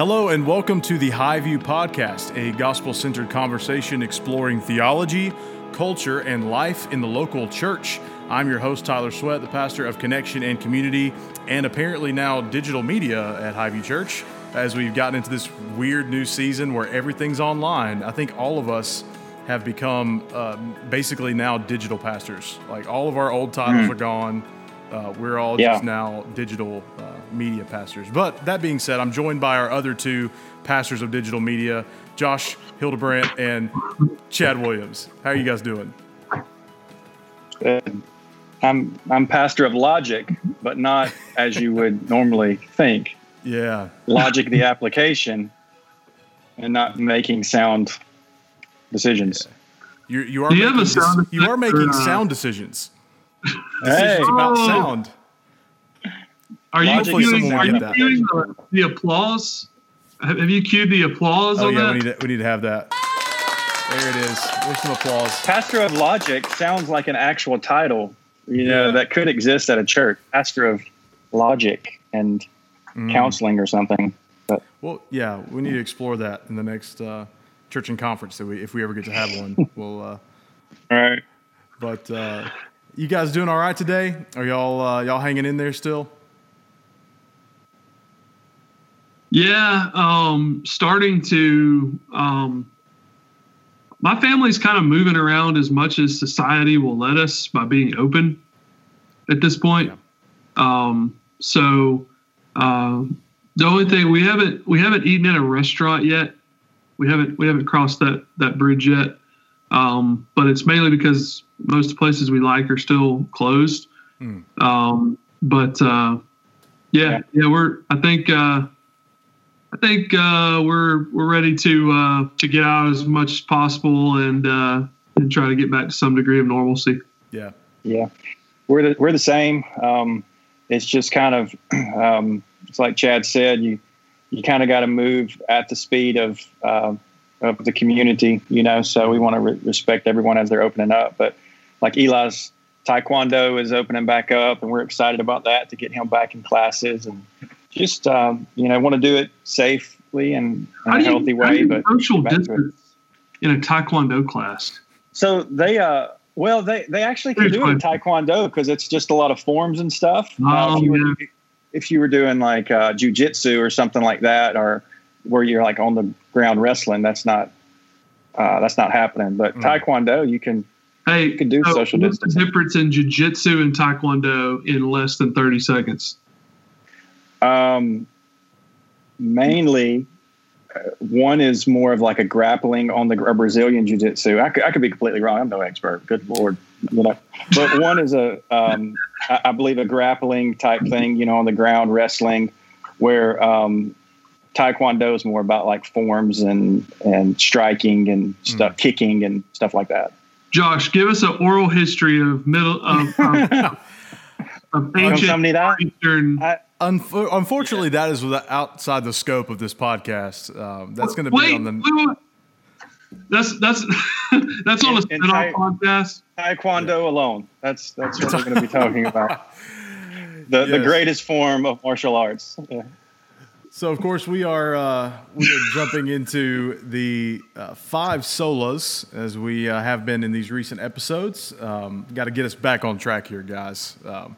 Hello, and welcome to the HighView Podcast, a gospel centered conversation exploring theology, culture, and life in the local church. I'm your host, Tyler Sweat, the pastor of Connection and Community, and apparently now digital media at Highview Church. As we've gotten into this weird new season where everything's online, I think all of us have become uh, basically now digital pastors. Like all of our old titles mm. are gone. Uh, we're all yeah. just now digital uh, media pastors. But that being said, I'm joined by our other two pastors of digital media, Josh Hildebrandt and Chad Williams. How are you guys doing? Good. I'm I'm pastor of Logic, but not as you would normally think. Yeah. Logic the application and not making sound decisions. Yeah. You you are you, making, you are making sound decisions. Hey. about oh. sound. Are you cueing, are you cueing the, the, applause? Have, have you cued the applause oh, on yeah, that? We need, to, we need to have that. There it is. There's some applause. Pastor of Logic sounds like an actual title, you know, yeah. that could exist at a church. Pastor of Logic and mm. counseling or something. But well, yeah, we need to explore that in the next uh, church and conference that we, if we ever get to have one. we'll. Uh, all right. But uh, you guys doing all right today? Are y'all uh, y'all hanging in there still? Yeah, um, starting to. Um, my family's kind of moving around as much as society will let us by being open at this point. Yeah. Um, so uh, the only thing we haven't we haven't eaten in a restaurant yet. We haven't we haven't crossed that that bridge yet. Um, but it's mainly because most places we like are still closed. Mm. Um, but uh, yeah, yeah, yeah, we're I think. Uh, I think uh, we're we're ready to uh, to get out as much as possible and uh, and try to get back to some degree of normalcy. Yeah, yeah, we're the, we're the same. Um, it's just kind of um, it's like Chad said. You you kind of got to move at the speed of uh, of the community, you know. So we want to re- respect everyone as they're opening up. But like Eli's Taekwondo is opening back up, and we're excited about that to get him back in classes and just um, you know want to do it safely and in a healthy way. but social distance in a taekwondo class. So they uh well they they actually can do it in taekwondo because it's just a lot of forms and stuff. Oh, uh, if, you yeah. were, if you were doing like uh, jujitsu or something like that, or where you're like on the ground wrestling, that's not uh, that's not happening. But mm. taekwondo, you can hey, you can do so social what's distance. the difference in jujitsu and taekwondo in less than thirty seconds? Um, mainly, uh, one is more of like a grappling on the Brazilian jiu jitsu. I could, I could be completely wrong. I'm no expert. Good lord, you know. But one is a, um, I, I, believe, a grappling type thing. You know, on the ground wrestling, where um, Taekwondo is more about like forms and and striking and stuff, mm. kicking and stuff like that. Josh, give us an oral history of middle of, of, of ancient Eastern. I, unfortunately, that is outside the scope of this podcast. Um, that's going to be wait, on the. Wait, wait. That's that's that's on a spin-off podcast. Taekwondo alone. That's that's what we're going to be talking about. The yes. the greatest form of martial arts. Yeah. So, of course, we are uh, we are jumping into the uh, five solas as we uh, have been in these recent episodes. Um, Got to get us back on track here, guys. Um,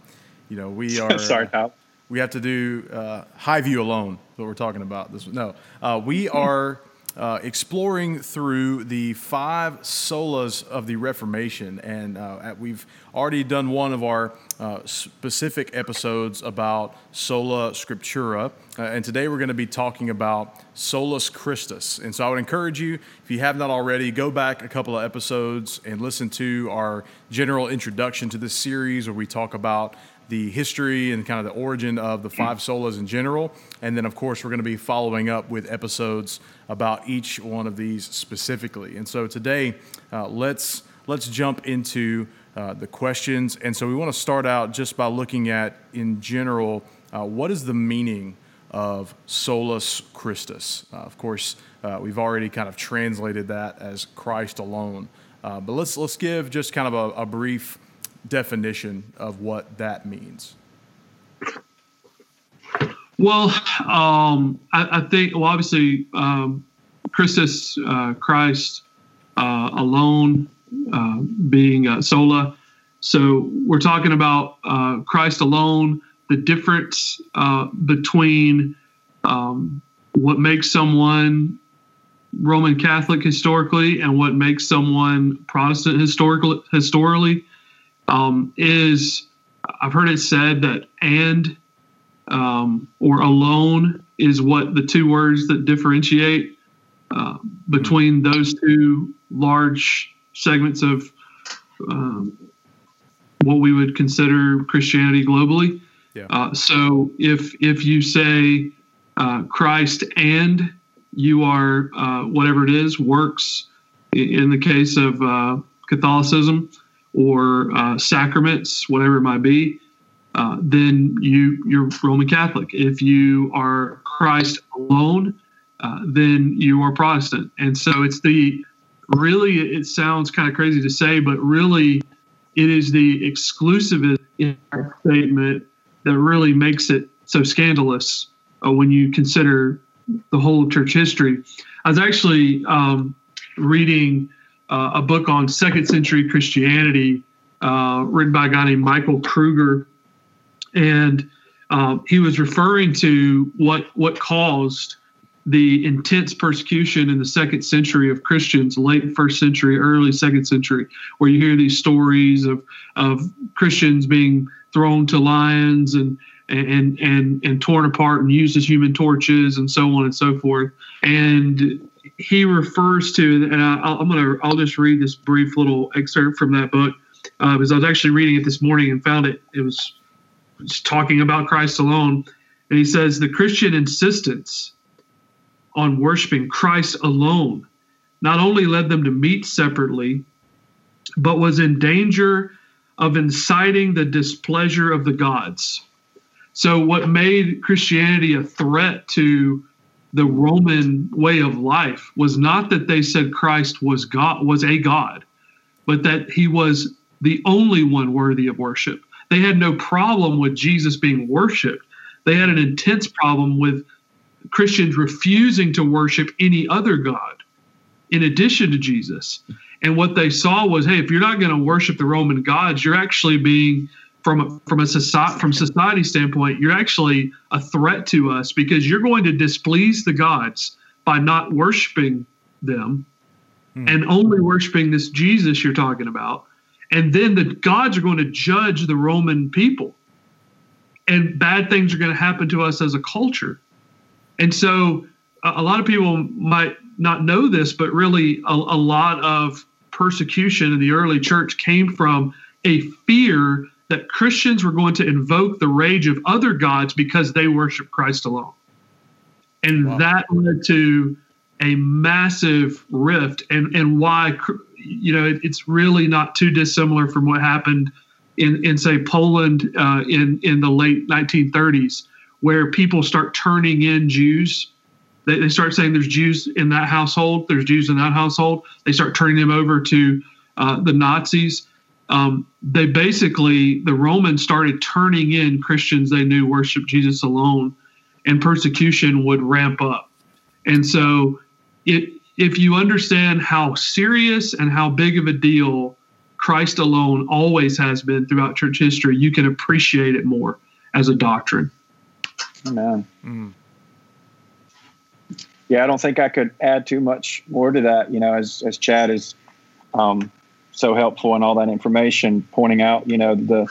you know, we are sorry, pal we have to do uh, high view alone. What we're talking about. This no, uh, we are uh, exploring through the five solas of the Reformation, and uh, we've already done one of our uh, specific episodes about sola scriptura, uh, and today we're going to be talking about solus Christus. And so I would encourage you, if you have not already, go back a couple of episodes and listen to our general introduction to this series, where we talk about the history and kind of the origin of the five solas in general. And then, of course, we're going to be following up with episodes about each one of these specifically. And so today, uh, let's let's jump into uh, the questions. And so we want to start out just by looking at, in general, uh, what is the meaning of solus Christus? Uh, of course, uh, we've already kind of translated that as Christ alone. Uh, but let's let's give just kind of a, a brief definition of what that means? Well, um, I, I, think, well, obviously, um, Christus, uh, Christ uh, alone, uh, being uh, sola. So we're talking about uh, Christ alone, the difference uh, between um, what makes someone Roman Catholic historically and what makes someone Protestant historically historically um, is I've heard it said that and um, or alone is what the two words that differentiate uh, between those two large segments of um, what we would consider Christianity globally. Yeah. Uh, so if if you say uh, Christ and you are uh, whatever it is works in the case of uh, Catholicism or uh, sacraments, whatever it might be, uh, then you you're Roman Catholic. If you are Christ alone, uh, then you are Protestant. And so it's the really it sounds kind of crazy to say, but really it is the exclusivist statement that really makes it so scandalous uh, when you consider the whole of church history. I was actually um, reading uh, a book on second century Christianity uh, written by a guy named Michael Kruger and um, he was referring to what what caused the intense persecution in the second century of Christians, late first century, early second century, where you hear these stories of of Christians being thrown to lions and and and and torn apart and used as human torches and so on and so forth. And he refers to, and I, am gonna I'll just read this brief little excerpt from that book uh, because I was actually reading it this morning and found it. It was talking about Christ alone. And he says the Christian insistence on worshiping Christ alone not only led them to meet separately, but was in danger of inciting the displeasure of the gods. So, what made Christianity a threat to the Roman way of life was not that they said Christ was God, was a God, but that he was the only one worthy of worship. They had no problem with Jesus being worshiped. They had an intense problem with Christians refusing to worship any other God in addition to Jesus. And what they saw was, hey, if you're not going to worship the Roman gods, you're actually being from a, from a society from society standpoint, you're actually a threat to us because you're going to displease the gods by not worshiping them hmm. and only worshiping this Jesus you're talking about and then the gods are going to judge the Roman people. And bad things are going to happen to us as a culture. And so a, a lot of people might not know this, but really a, a lot of persecution in the early church came from a fear that Christians were going to invoke the rage of other gods because they worship Christ alone. And wow. that led to a massive rift and, and why you know, it, it's really not too dissimilar from what happened in, in say Poland uh, in in the late 1930s, where people start turning in Jews. They, they start saying there's Jews in that household, there's Jews in that household. They start turning them over to uh, the Nazis. Um, they basically the Romans started turning in Christians they knew worship Jesus alone, and persecution would ramp up. And so it if you understand how serious and how big of a deal Christ alone always has been throughout church history, you can appreciate it more as a doctrine. Amen. Mm. Yeah, I don't think I could add too much more to that. You know, as as Chad is um, so helpful in all that information, pointing out, you know, the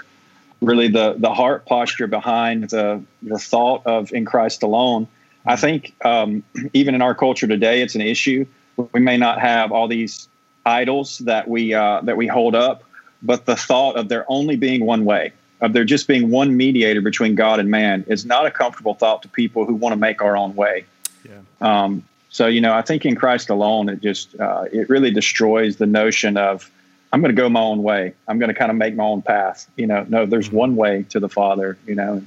really the the heart posture behind the the thought of in Christ alone I think um, even in our culture today, it's an issue. We may not have all these idols that we uh, that we hold up, but the thought of there only being one way, of there just being one mediator between God and man, is not a comfortable thought to people who want to make our own way. Yeah. Um, so you know, I think in Christ alone, it just uh, it really destroys the notion of I'm going to go my own way. I'm going to kind of make my own path. You know, no, there's mm-hmm. one way to the Father. You know,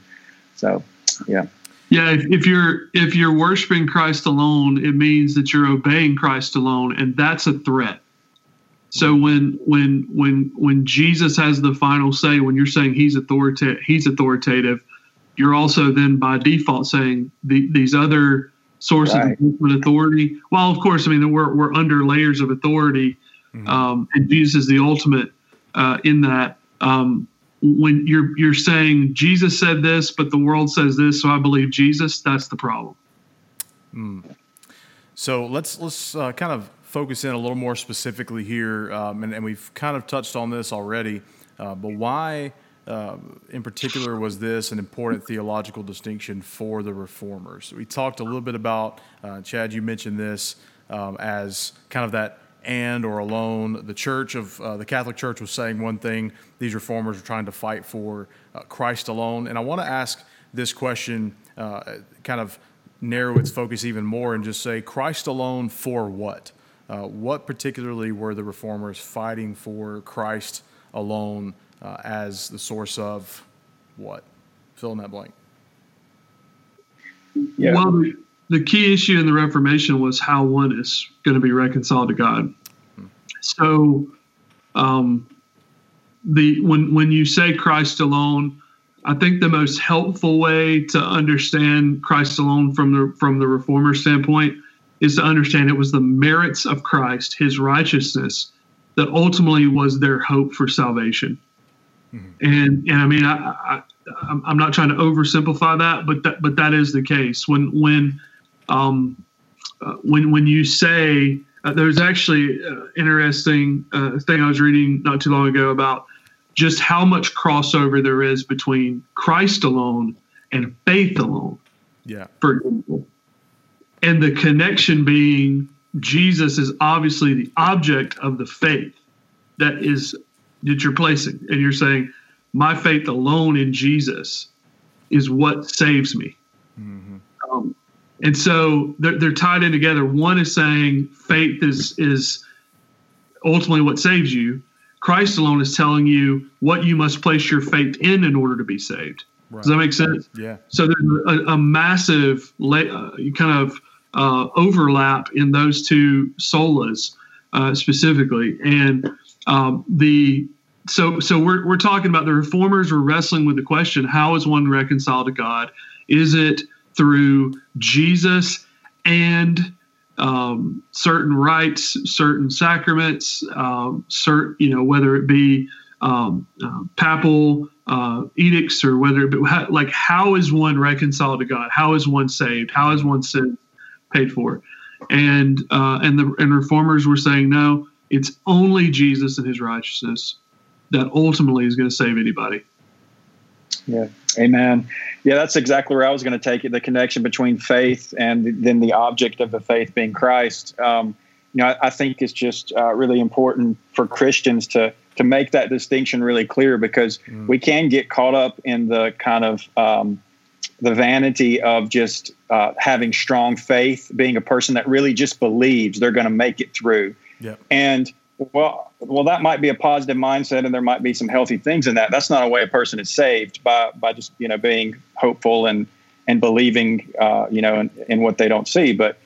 so yeah. Yeah, if, if, you're if you're worshiping Christ alone, it means that you're obeying Christ alone, and that's a threat. So when when when when Jesus has the final say, when you're saying he's authoritative, he's authoritative, you're also then by default saying the, these other sources right. of authority. Well, of course, I mean we're we're under layers of authority, mm-hmm. um, and Jesus is the ultimate uh, in that. Um, when you're you're saying Jesus said this, but the world says this, so I believe Jesus. That's the problem. Mm. So let's let's uh, kind of focus in a little more specifically here, um, and, and, we've kind of touched on this already. Uh, but why, uh, in particular, was this an important theological distinction for the reformers? We talked a little bit about uh, Chad. You mentioned this um, as kind of that and or alone. The church of uh, the Catholic Church was saying one thing. These reformers were trying to fight for uh, Christ alone. And I want to ask this question, uh, kind of narrow its focus even more, and just say Christ alone for what? Uh, what particularly were the reformers fighting for Christ alone uh, as the source of what? Fill in that blank. Yeah. Well, the key issue in the Reformation was how one is going to be reconciled to God. So, um, the when when you say Christ alone, I think the most helpful way to understand Christ alone from the from the reformer standpoint is to understand it was the merits of Christ, His righteousness, that ultimately was their hope for salvation. Mm-hmm. And and I mean I, I I'm not trying to oversimplify that, but that but that is the case when when um, uh, when when you say uh, there's actually uh, interesting uh, thing I was reading not too long ago about just how much crossover there is between Christ alone and faith alone. Yeah. For example, and the connection being Jesus is obviously the object of the faith that is that you're placing, and you're saying my faith alone in Jesus is what saves me. Mm-hmm. And so they're, they're tied in together. One is saying faith is is ultimately what saves you. Christ alone is telling you what you must place your faith in in order to be saved. Right. Does that make sense? Yeah. So there's a, a massive uh, kind of uh, overlap in those two solas uh, specifically, and um, the so so we're we're talking about the reformers were wrestling with the question: How is one reconciled to God? Is it through Jesus and um, certain rites, certain sacraments, um, certain, you know, whether it be um, uh, papal uh, edicts or whether it be like how is one reconciled to God? How is one saved? How is one sin paid for? And uh, and the and reformers were saying no, it's only Jesus and His righteousness that ultimately is going to save anybody. Yeah. Amen. Yeah, that's exactly where I was going to take it. The connection between faith and then the object of the faith being Christ. Um, you know, I, I, think it's just uh, really important for Christians to to make that distinction really clear because mm. we can get caught up in the kind of um, the vanity of just uh, having strong faith, being a person that really just believes they're going to make it through. Yeah. And well, well, that might be a positive mindset, and there might be some healthy things in that. That's not a way a person is saved by by just you know being hopeful and and believing uh, you know in, in what they don't see. But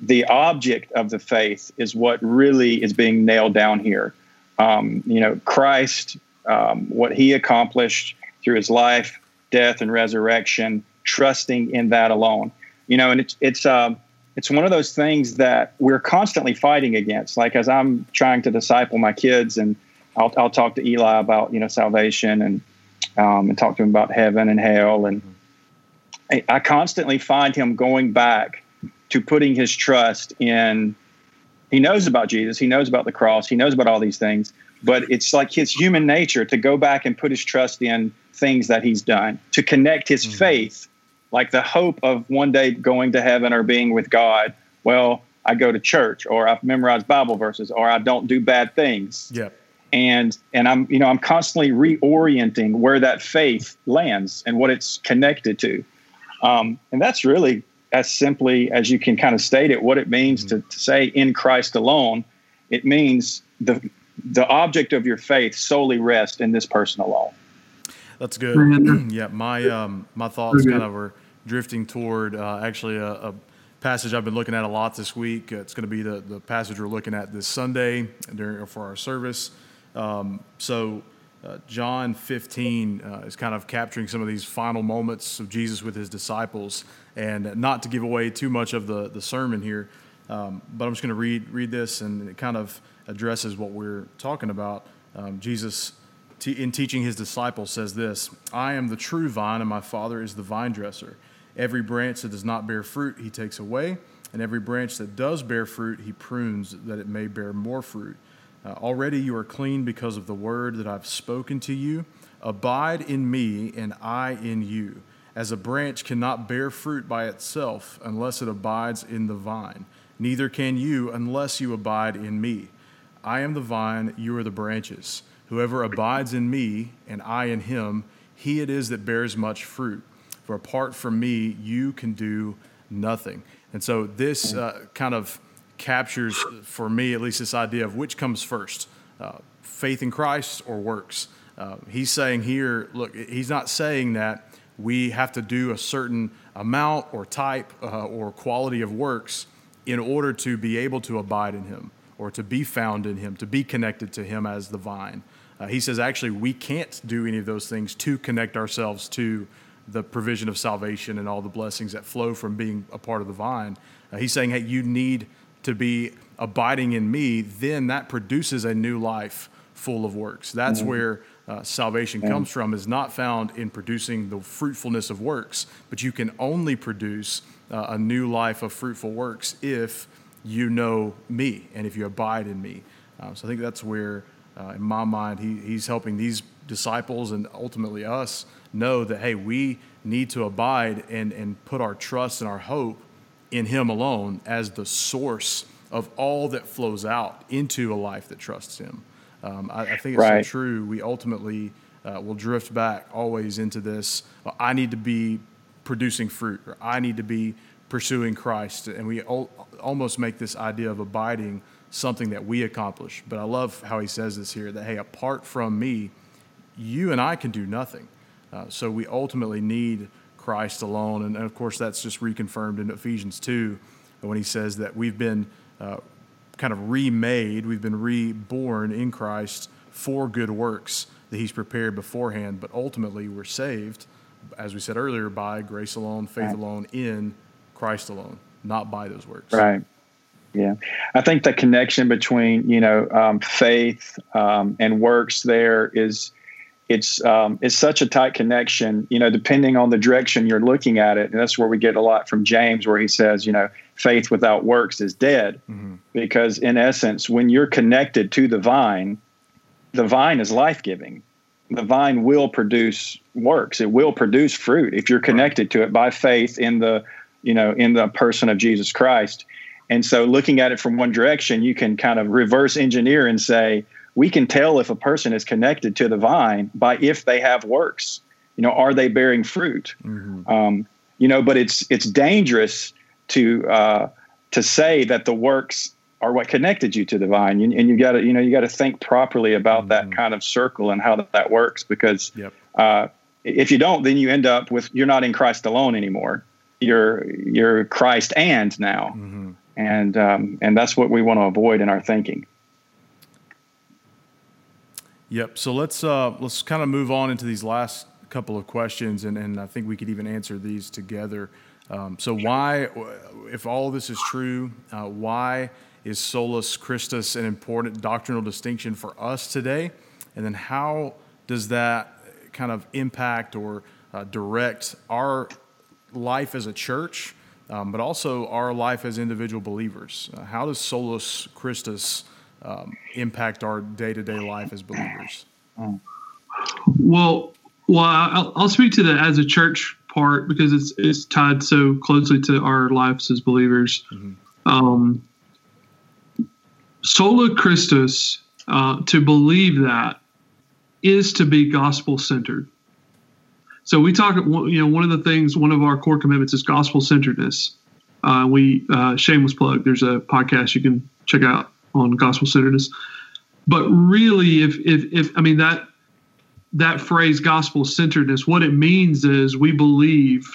the object of the faith is what really is being nailed down here. Um, you know, Christ, um, what He accomplished through His life, death, and resurrection, trusting in that alone. You know, and it's it's. Um, it's one of those things that we're constantly fighting against. Like as I'm trying to disciple my kids, and I'll, I'll talk to Eli about you know salvation and um, and talk to him about heaven and hell, and I, I constantly find him going back to putting his trust in. He knows about Jesus. He knows about the cross. He knows about all these things. But it's like his human nature to go back and put his trust in things that he's done, to connect his mm-hmm. faith like the hope of one day going to heaven or being with God. Well, I go to church or I've memorized Bible verses or I don't do bad things. Yeah. And and I'm you know I'm constantly reorienting where that faith lands and what it's connected to. Um, and that's really as simply as you can kind of state it what it means mm-hmm. to, to say in Christ alone. It means the the object of your faith solely rests in this person alone. That's good. yeah, my um, my thoughts kind of were drifting toward uh, actually a, a, passage I've been looking at a lot this week. It's going to be the, the passage we're looking at this Sunday during for our service. Um, so uh, John 15 uh, is kind of capturing some of these final moments of Jesus with his disciples. And not to give away too much of the, the sermon here, um, but I'm just going to read, read this, and it kind of addresses what we're talking about. Um, Jesus, in teaching his disciples, says this I am the true vine, and my Father is the vine dresser. Every branch that does not bear fruit, he takes away, and every branch that does bear fruit, he prunes that it may bear more fruit. Uh, already you are clean because of the word that I've spoken to you. Abide in me, and I in you. As a branch cannot bear fruit by itself unless it abides in the vine, neither can you unless you abide in me. I am the vine, you are the branches. Whoever abides in me, and I in him, he it is that bears much fruit. For apart from me, you can do nothing. And so this uh, kind of captures, for me at least, this idea of which comes first uh, faith in Christ or works. Uh, he's saying here, look, he's not saying that we have to do a certain amount or type uh, or quality of works in order to be able to abide in him or to be found in him, to be connected to him as the vine. Uh, he says, actually, we can't do any of those things to connect ourselves to the provision of salvation and all the blessings that flow from being a part of the vine. Uh, he's saying, hey, you need to be abiding in me, then that produces a new life full of works. That's mm-hmm. where uh, salvation comes from, is not found in producing the fruitfulness of works, but you can only produce uh, a new life of fruitful works if you know me and if you abide in me. Uh, so I think that's where, uh, in my mind, he, he's helping these disciples and ultimately us know that, hey, we need to abide and, and put our trust and our hope in Him alone as the source of all that flows out into a life that trusts Him. Um, I, I, think it's right. so true. We ultimately uh, will drift back always into this I need to be producing fruit, or I need to be pursuing Christ. And we al- almost make this idea of abiding something that we accomplish. But I love how he says this here that, hey, apart from me, you and I can do nothing. Uh, so we ultimately need Christ alone. And, and, of course, that's just reconfirmed in Ephesians 2 when he says that we've been uh, kind of remade, we've been reborn in Christ for good works that he's prepared beforehand. But ultimately, we're saved, as we said earlier, by grace alone, faith right. alone, in Christ alone, not by those works. Right. Yeah, I think the connection between you know um, faith um, and works there is it's um, it's such a tight connection. You know, depending on the direction you're looking at it, and that's where we get a lot from James, where he says, you know, faith without works is dead, mm-hmm. because in essence, when you're connected to the vine, the vine is life giving. The vine will produce works. It will produce fruit if you're connected right. to it by faith in the, you know, in the person of Jesus Christ. And so, looking at it from one direction, you can kind of reverse engineer and say, we can tell if a person is connected to the vine by if they have works. You know, are they bearing fruit? Mm-hmm. Um, you know, but it's it's dangerous to uh, to say that the works are what connected you to the vine, and, and you got to you know you got to think properly about mm-hmm. that kind of circle and how that, that works because yep. uh, if you don't, then you end up with you're not in Christ alone anymore. You're you're Christ and now, mm-hmm. And um, and that's what we want to avoid in our thinking. Yep. So let's uh, let's kind of move on into these last couple of questions, and, and I think we could even answer these together. Um, so why, if all this is true, uh, why is solus Christus an important doctrinal distinction for us today? And then how does that kind of impact or uh, direct our life as a church, um, but also our life as individual believers? Uh, how does solus Christus um, impact our day to day life as believers? Well, well, I'll, I'll, speak to the as a church part because it's it's tied so closely to our lives as believers. Mm-hmm. Um, sola Christus, uh, to believe that is to be gospel centered. So we talk, you know, one of the things, one of our core commitments is gospel centeredness. Uh, we uh, shameless plug. There's a podcast you can check out on gospel centeredness. But really, if if if I mean that that phrase gospel centeredness, what it means is we believe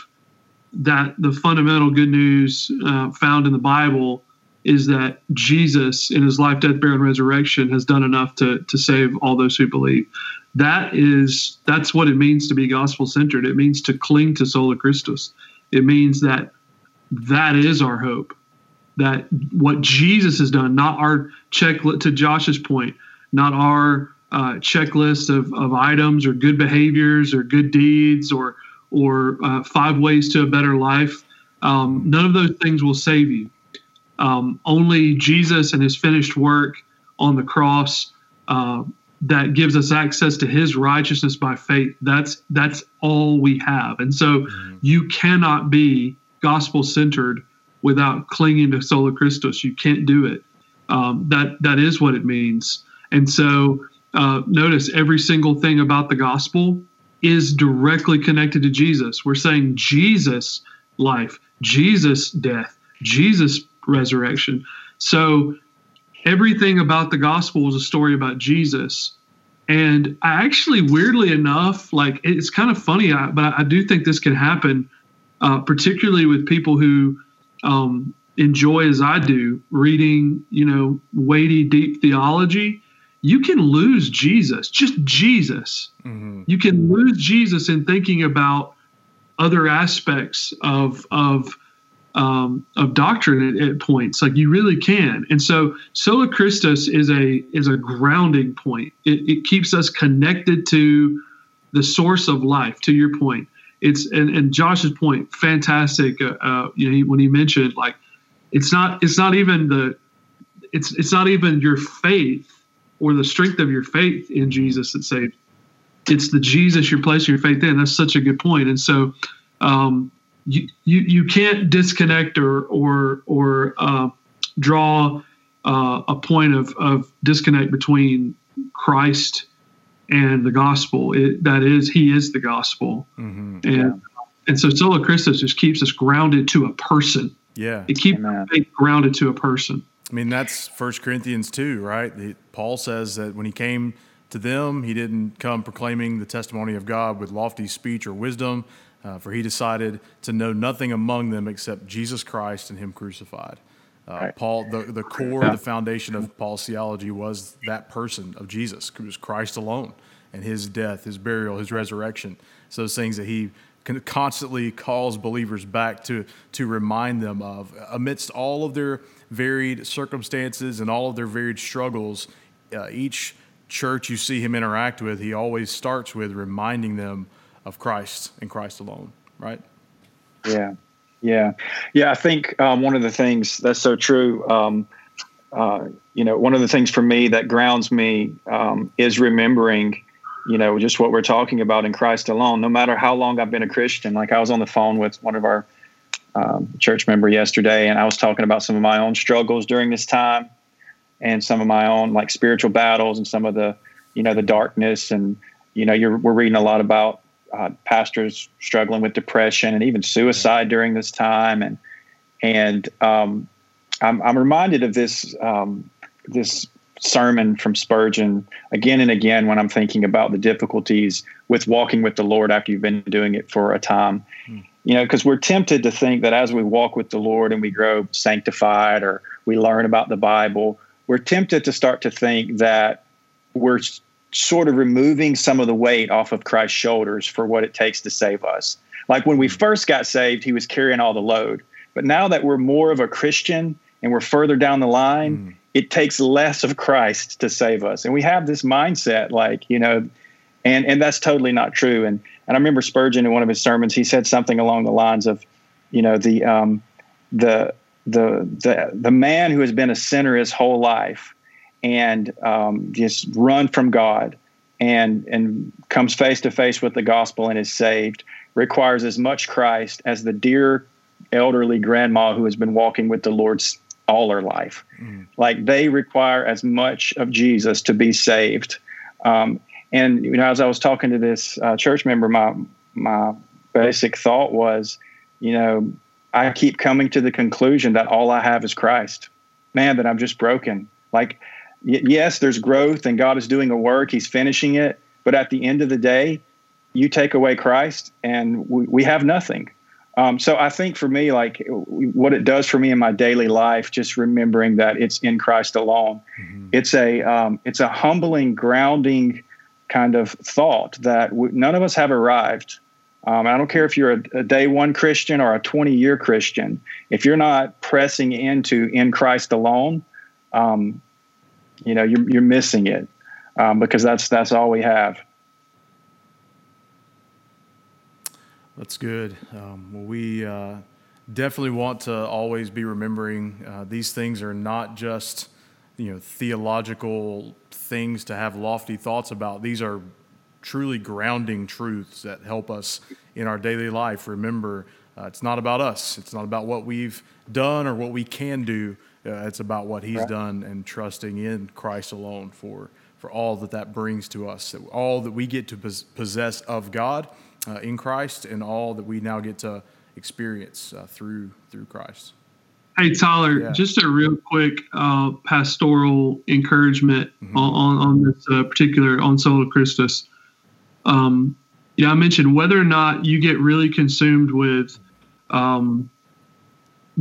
that the fundamental good news uh, found in the Bible is that Jesus, in his life, death, burial, and resurrection, has done enough to to save all those who believe. That is that's what it means to be gospel centered. It means to cling to sola Christus. It means that that is our hope. That what Jesus has done, not our checklist. To Josh's point, not our uh, checklist of, of items or good behaviors or good deeds or or uh, five ways to a better life. Um, none of those things will save you. Um, only Jesus and His finished work on the cross uh, that gives us access to his righteousness by faith that's that's all we have. And so mm-hmm. you cannot be gospel centered without clinging to sola christus. You can't do it. Um, that that is what it means. And so uh, notice every single thing about the gospel is directly connected to jesus. We're saying jesus life jesus death jesus resurrection. So everything about the gospel is a story about Jesus. And I actually, weirdly enough, like it's kind of funny, but I do think this can happen, uh, particularly with people who um, enjoy, as I do, reading, you know, weighty, deep theology. You can lose Jesus, just Jesus. Mm-hmm. You can lose Jesus in thinking about other aspects of of um, of doctrine at, at, points. Like you really can. And so sola Christus is a is a grounding point. It, it keeps us connected to the source of life. To your point, it's and, and Josh's point, fantastic. Uh, uh, you know, when he mentioned like it's not it's not even the it's it's not even your faith or the strength of your faith in Jesus that saved. It's the Jesus you're placing your faith in. That's such a good point. And so um, you, you, you can't disconnect or or or uh, draw uh, a point of, of disconnect between Christ and the gospel. It, that is, He is the gospel, mm-hmm. and yeah. and so sola Christus just keeps us grounded to a person. Yeah, it keeps faith grounded to a person. I mean, that's First Corinthians two, right? Paul says that when he came to them, he didn't come proclaiming the testimony of God with lofty speech or wisdom, uh, for he decided to know nothing among them except Jesus Christ and Him crucified. Uh, right. Paul, the, the core, yeah. the foundation of Paul's theology was that person of Jesus, it was Christ alone, and His death, His burial, His resurrection. So those things that He constantly calls believers back to to remind them of, amidst all of their varied circumstances and all of their varied struggles. Uh, each church you see Him interact with, He always starts with reminding them of Christ and Christ alone, right? Yeah, yeah, yeah. I think um, one of the things that's so true. Um, uh, you know, one of the things for me that grounds me um, is remembering, you know, just what we're talking about in Christ alone. No matter how long I've been a Christian, like I was on the phone with one of our um, church member yesterday, and I was talking about some of my own struggles during this time, and some of my own like spiritual battles, and some of the, you know, the darkness, and you know, you're we're reading a lot about uh, pastors struggling with depression and even suicide during this time, and and um, I'm, I'm, reminded of this um, this sermon from Spurgeon again and again when I'm thinking about the difficulties with walking with the Lord after you've been doing it for a time. Hmm. You know, because we're tempted to think that as we walk with the Lord and we grow sanctified or we learn about the Bible, we're tempted to start to think that we're sort of removing some of the weight off of Christ's shoulders for what it takes to save us. Like when we first got saved, he was carrying all the load. But now that we're more of a Christian and we're further down the line, mm. it takes less of Christ to save us. And we have this mindset like, you know, and and that's totally not true. And and I remember Spurgeon in one of his sermons, he said something along the lines of, you know, the um the the the the man who has been a sinner his whole life and um, just run from God and and comes face to face with the gospel and is saved requires as much Christ as the dear elderly grandma who has been walking with the Lord all her life. Mm. Like they require as much of Jesus to be saved. Um, and you know, as I was talking to this uh, church member, my my basic thought was, you know, I keep coming to the conclusion that all I have is Christ. Man, that I'm just broken. Like yes, there's growth and God is doing a work, He's finishing it. But at the end of the day, you take away Christ and we, we have nothing. Um, so I think for me, like what it does for me in my daily life, just remembering that it's in Christ alone, mm-hmm. it's a um, it's a humbling, grounding kind of thought that we, none of us have arrived. Um, I don't care if you're a, a, day one Christian or a 20 year Christian. If you're not pressing into in Christ alone, um, you know you're, you're missing it um, because that's that's all we have. That's good. Um, well, we uh, definitely want to always be remembering uh, these things are not just you know theological things to have lofty thoughts about. These are truly grounding truths that help us in our daily life. Remember, uh, it's not about us. It's not about what we've done or what we can do. Uh, it's about what He's right. done and trusting in Christ alone for for all that that brings to us, all that we get to possess of God uh, in Christ, and all that we now get to experience uh, through through Christ. Hey Tyler, yeah. just a real quick uh, pastoral encouragement mm-hmm. on, on this uh, particular on Sola Christus. Um, yeah, I mentioned whether or not you get really consumed with um,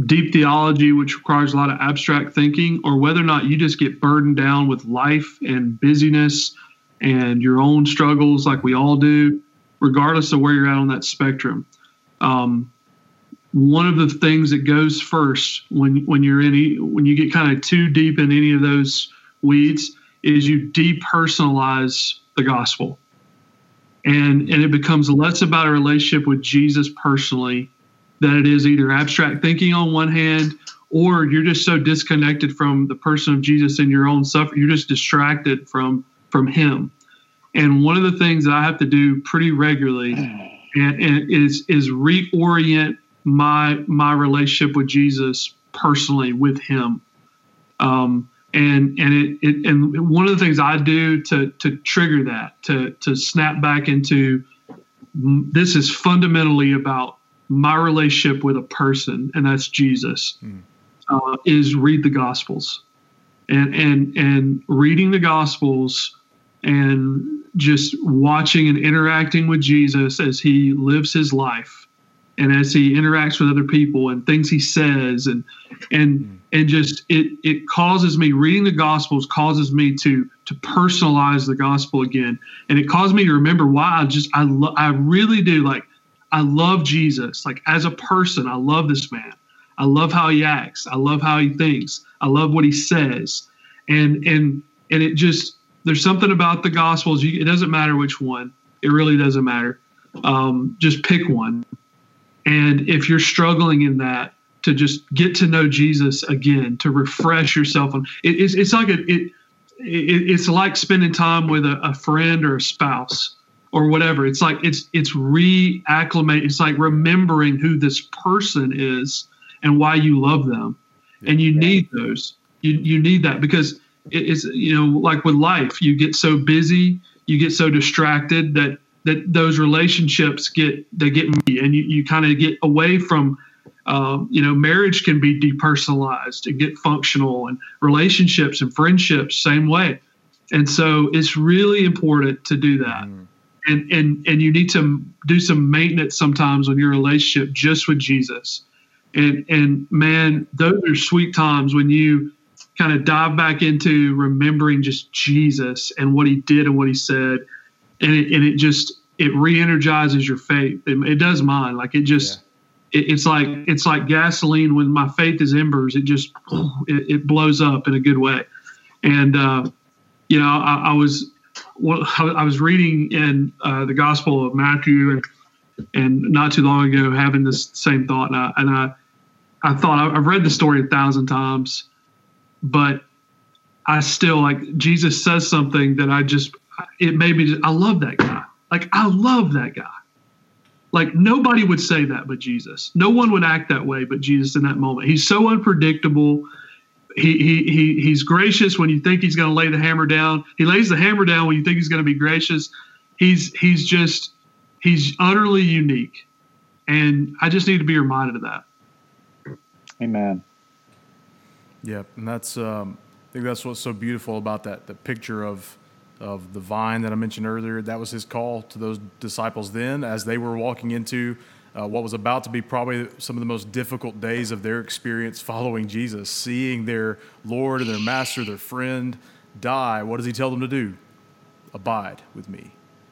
deep theology, which requires a lot of abstract thinking, or whether or not you just get burdened down with life and busyness and your own struggles, like we all do, regardless of where you're at on that spectrum. Um, one of the things that goes first when when you're in when you get kind of too deep in any of those weeds is you depersonalize the gospel and and it becomes less about a relationship with jesus personally that it is either abstract thinking on one hand or you're just so disconnected from the person of jesus and your own suffering you're just distracted from from him and one of the things that i have to do pretty regularly and, and is is reorient my my relationship with Jesus personally with Him. Um, and and it, it and one of the things I do to to trigger that to to snap back into this is fundamentally about my relationship with a person, and that's Jesus. Mm. Uh, is read the Gospels, and and and reading the Gospels and just watching and interacting with Jesus as he lives his life and as he interacts with other people and things he says and and mm. and just it it causes me reading the gospels causes me to to personalize the gospel again and it caused me to remember why I just I lo- I really do like I love Jesus like as a person I love this man. I love how he acts. I love how he thinks. I love what he says. And and and it just there's something about the gospels you, it doesn't matter which one. It really doesn't matter. Um, just pick one. And if you're struggling in that, to just get to know Jesus again, to refresh yourself on it, it's, it's like a, it, it, it's like spending time with a, a, friend or a spouse or whatever. It's like it's it's reacclimate. It's like remembering who this person is and why you love them, and you need those. You you need that because it's you know like with life, you get so busy, you get so distracted that that those relationships get they get me and you, you kind of get away from um, you know marriage can be depersonalized and get functional and relationships and friendships same way and so it's really important to do that mm. And and and you need to do some maintenance sometimes on your relationship just with jesus and and man those are sweet times when you kind of dive back into remembering just jesus and what he did and what he said and it, and it just it re-energizes your faith. It, it does mine. Like it just yeah. it, it's like it's like gasoline when my faith is embers. It just it, it blows up in a good way. And uh, you know, I, I was well, I was reading in uh, the Gospel of Matthew and and not too long ago having this same thought and I, and I I thought I've read the story a thousand times, but I still like Jesus says something that I just it made me I love that guy. Like I love that guy. Like nobody would say that but Jesus. No one would act that way but Jesus in that moment. He's so unpredictable. He, he, he he's gracious when you think he's going to lay the hammer down. He lays the hammer down when you think he's going to be gracious. He's he's just he's utterly unique. And I just need to be reminded of that. Amen. Yep, and that's um, I think that's what's so beautiful about that the picture of of the vine that I mentioned earlier. That was his call to those disciples then as they were walking into uh, what was about to be probably some of the most difficult days of their experience following Jesus, seeing their Lord and their master, their friend die. What does he tell them to do? abide with me,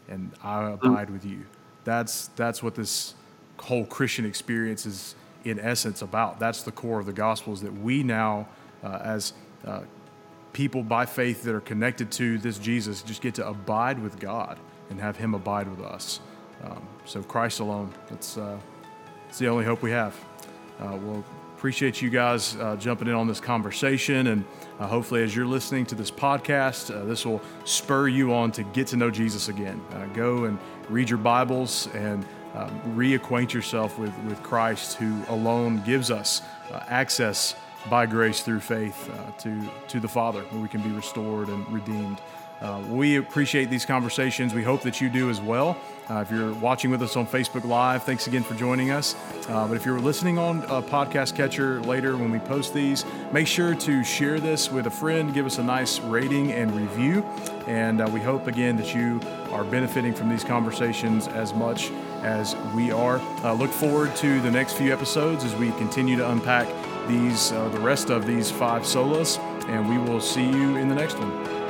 and I abide with you. That's that's what this whole Christian experience is in essence about. That's the core of the gospel is that we now, uh, as uh, people by faith that are connected to this Jesus, just get to abide with God and have Him abide with us. Um, so Christ alone, that's, uh, that's the only hope we have. Uh, we'll appreciate you guys uh, jumping in on this conversation. And uh, hopefully, as you're listening to this podcast, uh, this will spur you on to get to know Jesus again. Uh, go and read your Bibles and um, reacquaint yourself with, with Christ, who alone gives us uh, access by grace through faith uh, to, to the Father, where we can be restored and redeemed. Uh, we appreciate these conversations. We hope that you do as well. Uh, if you're watching with us on Facebook Live, thanks again for joining us. Uh, but if you're listening on a podcast catcher later when we post these, make sure to share this with a friend, give us a nice rating and review. And uh, we hope again that you are benefiting from these conversations as much as we are. Uh, look forward to the next few episodes as we continue to unpack these, uh, the rest of these five solas, and we will see you in the next one.